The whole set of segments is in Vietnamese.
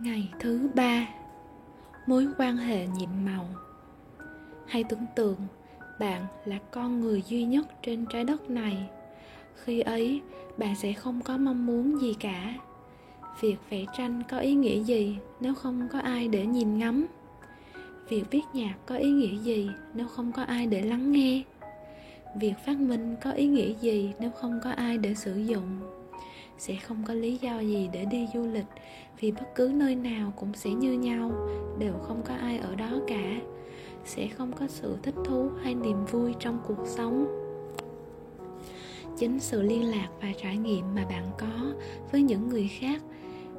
Ngày thứ ba, Mối quan hệ nhiệm màu. Hãy tưởng tượng bạn là con người duy nhất trên trái đất này. Khi ấy, bạn sẽ không có mong muốn gì cả. Việc vẽ tranh có ý nghĩa gì nếu không có ai để nhìn ngắm? Việc viết nhạc có ý nghĩa gì nếu không có ai để lắng nghe? Việc phát minh có ý nghĩa gì nếu không có ai để sử dụng? Sẽ không có lý do gì để đi du lịch, vì bất cứ nơi nào cũng sẽ như nhau, đều không có ai ở đó cả. Sẽ không có sự thích thú hay niềm vui trong cuộc sống. Chính sự liên lạc và trải nghiệm mà bạn có với những người khác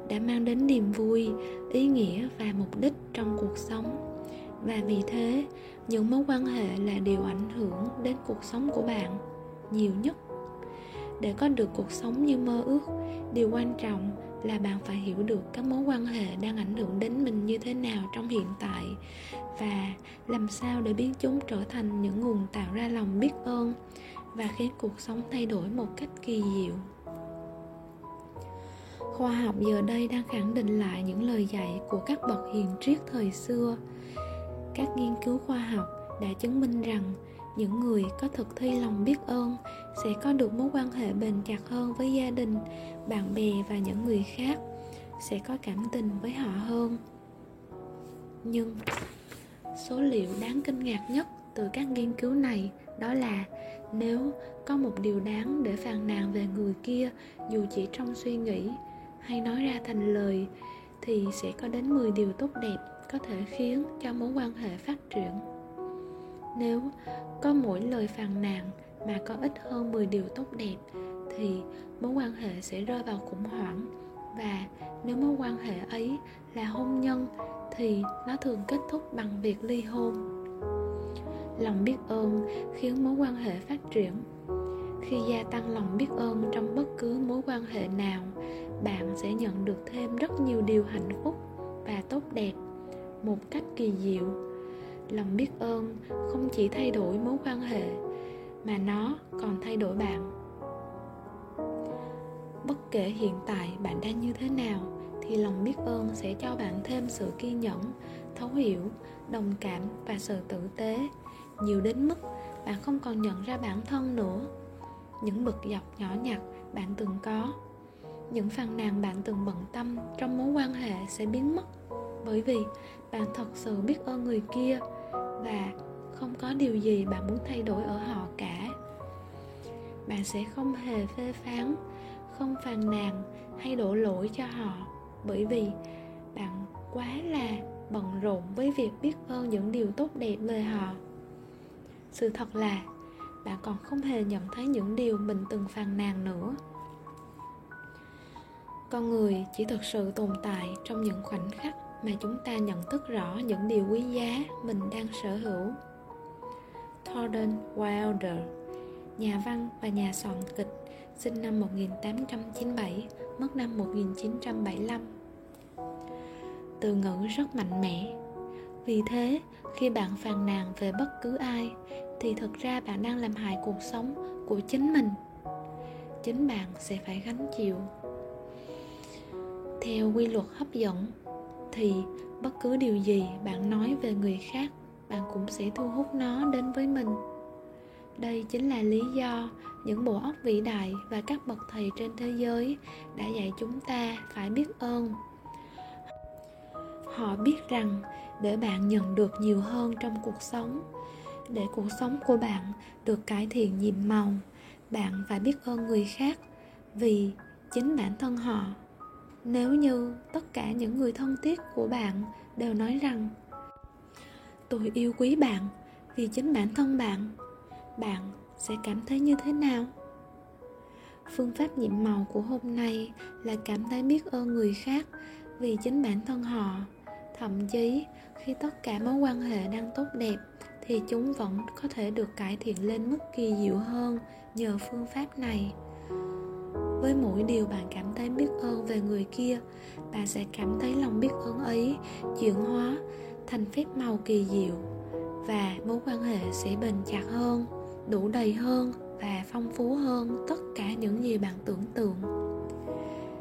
đã mang đến niềm vui, ý nghĩa và mục đích trong cuộc sống. Và vì thế, những mối quan hệ là điều ảnh hưởng đến cuộc sống của bạn nhiều nhất để có được cuộc sống như mơ ước. Điều quan trọng là bạn phải hiểu được các mối quan hệ đang ảnh hưởng đến mình như thế nào trong hiện tại và làm sao để biến chúng trở thành những nguồn tạo ra lòng biết ơn và khiến cuộc sống thay đổi một cách kỳ diệu. Khoa học giờ đây đang khẳng định lại những lời dạy của các bậc hiền triết thời xưa. Các nghiên cứu khoa học đã chứng minh rằng những người có thực thi lòng biết ơn sẽ có được mối quan hệ bền chặt hơn với gia đình, bạn bè và những người khác, sẽ có cảm tình với họ hơn. Nhưng, số liệu đáng kinh ngạc nhất từ các nghiên cứu này đó là nếu có một điều đáng để phàn nàn về người kia dù chỉ trong suy nghĩ hay nói ra thành lời, thì sẽ có đến 10 điều tốt đẹp có thể khiến cho mối quan hệ phát triển nếu có mỗi lời phàn nàn mà có ít hơn 10 điều tốt đẹp, thì mối quan hệ sẽ rơi vào khủng hoảng. Và nếu mối quan hệ ấy là hôn nhân, thì nó thường kết thúc bằng việc ly hôn. Lòng biết ơn khiến mối quan hệ phát triển. Khi gia tăng lòng biết ơn trong bất cứ mối quan hệ nào, bạn sẽ nhận được thêm rất nhiều điều hạnh phúc và tốt đẹp. Một cách kỳ diệu lòng biết ơn không chỉ thay đổi mối quan hệ, mà nó còn thay đổi bạn. Bất kể hiện tại bạn đang như thế nào, thì lòng biết ơn sẽ cho bạn thêm sự kiên nhẫn, thấu hiểu, đồng cảm và sự tử tế. Nhiều đến mức bạn không còn nhận ra bản thân nữa. Những bực dọc nhỏ nhặt bạn từng có, những phàn nàn bạn từng bận tâm trong mối quan hệ sẽ biến mất. Bởi vì bạn thật sự biết ơn người kia và không có điều gì bạn muốn thay đổi ở họ cả. Bạn sẽ không hề phê phán, không phàn nàn hay đổ lỗi cho họ bởi vì bạn quá là bận rộn với việc biết ơn những điều tốt đẹp về họ. Sự thật là bạn còn không hề nhận thấy những điều mình từng phàn nàn nữa. Con người chỉ thực sự tồn tại trong những khoảnh khắc mà chúng ta nhận thức rõ những điều quý giá mình đang sở hữu Thornton Wilder nhà văn và nhà soạn kịch sinh năm 1897, mất năm 1975. Từ ngữ rất mạnh mẽ. Vì thế, khi bạn phàn nàn về bất cứ ai thì thực ra bạn đang làm hại cuộc sống của chính mình. Chính bạn sẽ phải gánh chịu. Theo quy luật hấp dẫn thì bất cứ điều gì bạn nói về người khác, bạn cũng sẽ thu hút nó đến với mình. Đây chính là lý do những bộ óc vĩ đại và các bậc thầy trên thế giới đã dạy chúng ta phải biết ơn. Họ biết rằng để bạn nhận được nhiều hơn trong cuộc sống, để cuộc sống của bạn được cải thiện nhiệm màu, bạn phải biết ơn người khác vì chính bản thân họ nếu như tất cả những người thân thiết của bạn đều nói rằng, tôi yêu quý bạn vì chính bản thân bạn bạn sẽ cảm thấy như thế nào? Phương pháp nhiệm màu của hôm nay là cảm thấy biết ơn người khác vì chính bản thân họ. Thậm chí, khi tất cả mối quan hệ đang tốt đẹp, thì chúng vẫn có thể được cải thiện lên mức kỳ diệu hơn nhờ phương pháp này với mỗi điều bạn cảm thấy biết ơn về người kia, bạn sẽ cảm thấy lòng biết ơn ấy chuyển hóa thành phép màu kỳ diệu và mối quan hệ sẽ bền chặt hơn, đủ đầy hơn và phong phú hơn tất cả những gì bạn tưởng tượng.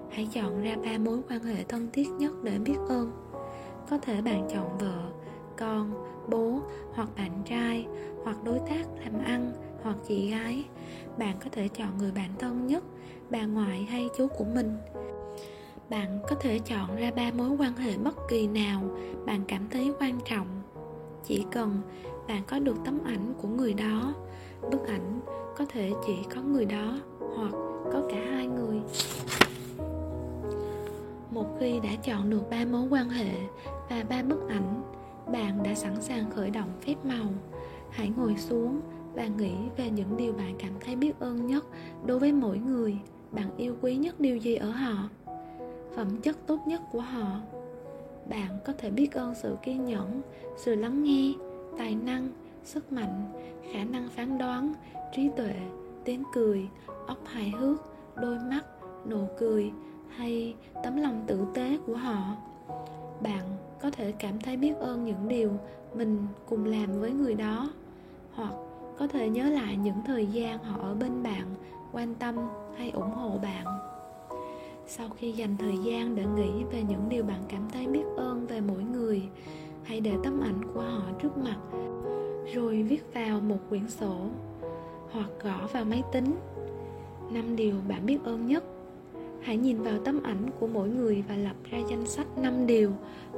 Hãy chọn ra ba mối quan hệ thân thiết nhất để biết ơn. Có thể bạn chọn vợ, con, bố hoặc bạn trai hoặc đối tác làm ăn hoặc chị gái. Bạn có thể chọn người bạn thân nhất bà ngoại hay chú của mình. Bạn có thể chọn ra ba mối quan hệ bất kỳ nào bạn cảm thấy quan trọng. Chỉ cần bạn có được tấm ảnh của người đó, bức ảnh có thể chỉ có người đó hoặc có cả hai người. Một khi đã chọn được ba mối quan hệ và ba bức ảnh, bạn đã sẵn sàng khởi động phép màu. Hãy ngồi xuống và nghĩ về những điều bạn cảm thấy biết ơn nhất đối với mỗi người bạn yêu quý nhất điều gì ở họ? Phẩm chất tốt nhất của họ? Bạn có thể biết ơn sự kiên nhẫn, sự lắng nghe, tài năng, sức mạnh, khả năng phán đoán, trí tuệ, tiếng cười, óc hài hước, đôi mắt, nụ cười hay tấm lòng tử tế của họ. Bạn có thể cảm thấy biết ơn những điều mình cùng làm với người đó, hoặc có thể nhớ lại những thời gian họ ở bên bạn, quan tâm hay ủng hộ bạn. Sau khi dành thời gian để nghĩ về những điều bạn cảm thấy biết ơn về mỗi người, hãy để tấm ảnh của họ trước mặt, rồi viết vào một quyển sổ hoặc gõ vào máy tính. Năm điều bạn biết ơn nhất, hãy nhìn vào tấm ảnh của mỗi người và lập ra danh sách 5 điều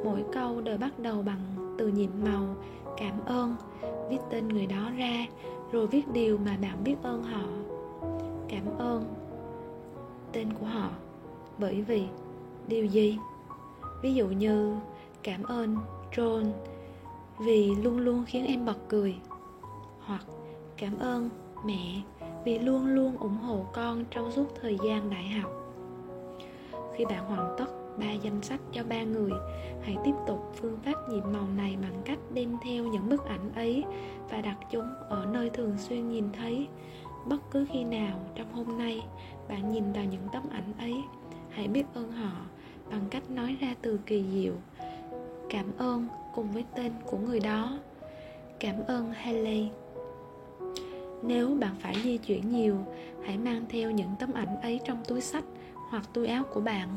mỗi câu đều bắt đầu bằng từ nhiệm màu, cảm ơn, viết tên người đó ra, rồi viết điều mà bạn biết ơn họ. Cảm ơn tên của họ. Bởi vì, điều gì? Ví dụ như, cảm ơn, john, vì luôn luôn khiến em bật cười. Hoặc, cảm ơn, mẹ, vì luôn luôn ủng hộ con trong suốt thời gian đại học. Khi bạn hoàn tất ba danh sách cho ba người, hãy tiếp tục phương pháp nhiệm màu này bằng cách đem theo những bức ảnh ấy và đặt chúng ở nơi thường xuyên nhìn thấy bất cứ khi nào trong hôm nay bạn nhìn vào những tấm ảnh ấy, hãy biết ơn họ bằng cách nói ra từ kỳ diệu. Cảm ơn cùng với tên của người đó. Cảm ơn haley nếu bạn phải di chuyển nhiều, hãy mang theo những tấm ảnh ấy trong túi sách hoặc túi áo của bạn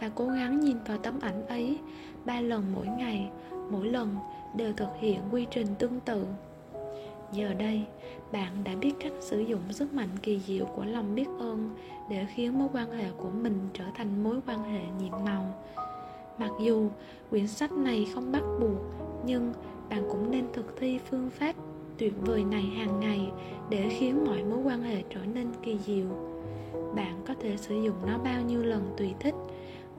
và cố gắng nhìn vào tấm ảnh ấy ba lần mỗi ngày, mỗi lần đều thực hiện quy trình tương tự giờ đây, bạn đã biết cách sử dụng sức mạnh kỳ diệu của lòng biết ơn để khiến mối quan hệ của mình trở thành mối quan hệ nhiệm màu. Mặc dù quyển sách này không bắt buộc, nhưng bạn cũng nên thực thi phương pháp tuyệt vời này hàng ngày để khiến mọi mối quan hệ trở nên kỳ diệu. Bạn có thể sử dụng nó bao nhiêu lần tùy thích,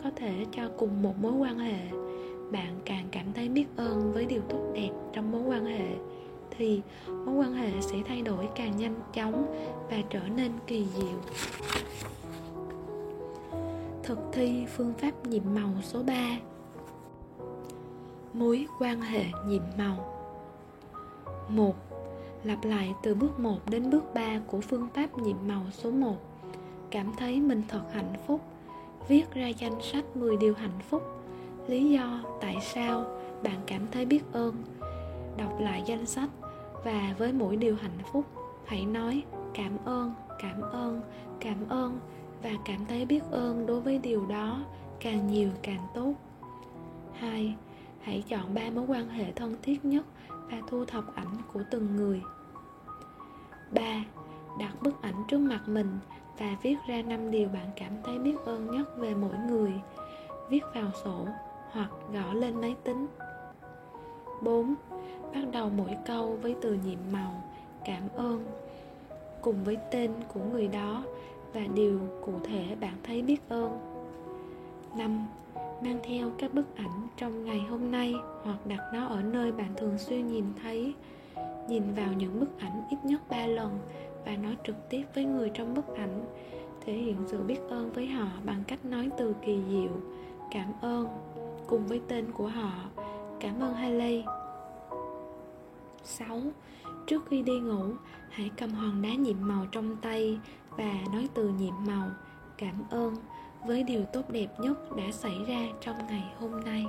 có thể cho cùng một mối quan hệ. Bạn càng cảm thấy biết ơn với điều tốt đẹp trong mối quan hệ thì mối quan hệ sẽ thay đổi càng nhanh chóng và trở nên kỳ diệu. Thực thi phương pháp nhiệm màu số 3 mối quan hệ nhiệm màu. 1. Lặp lại từ bước 1 đến bước 3 của phương pháp nhiệm màu số 1 Cảm thấy mình thật hạnh phúc, Viết ra danh sách 10 điều hạnh phúc. Lý do tại sao bạn cảm thấy biết ơn? Đọc lại danh sách và với mỗi điều hạnh phúc, hãy nói cảm ơn cảm ơn cảm ơn và cảm thấy biết ơn đối với điều đó càng nhiều càng tốt. Hai, hãy chọn ba mối quan hệ thân thiết nhất và thu thập ảnh của từng người. Ba, đặt bức ảnh trước mặt mình và viết ra năm điều bạn cảm thấy biết ơn nhất về mỗi người. Viết vào sổ hoặc gõ lên máy tính. 4 bắt đầu mỗi câu với từ nhiệm màu cảm ơn cùng với tên của người đó và điều cụ thể bạn thấy biết ơn 5. Mang theo các bức ảnh trong ngày hôm nay hoặc đặt nó ở nơi bạn thường xuyên nhìn thấy. Nhìn vào những bức ảnh ít nhất 3 lần và nói trực tiếp với người trong bức ảnh. Thể hiện sự biết ơn với họ bằng cách nói từ kỳ diệu, cảm ơn, cùng với tên của họ. Cảm ơn Haley, 6. Trước khi đi ngủ, hãy cầm hòn đá nhiệm màu trong tay và nói từ nhiệm màu cảm ơn với điều tốt đẹp nhất đã xảy ra trong ngày hôm nay.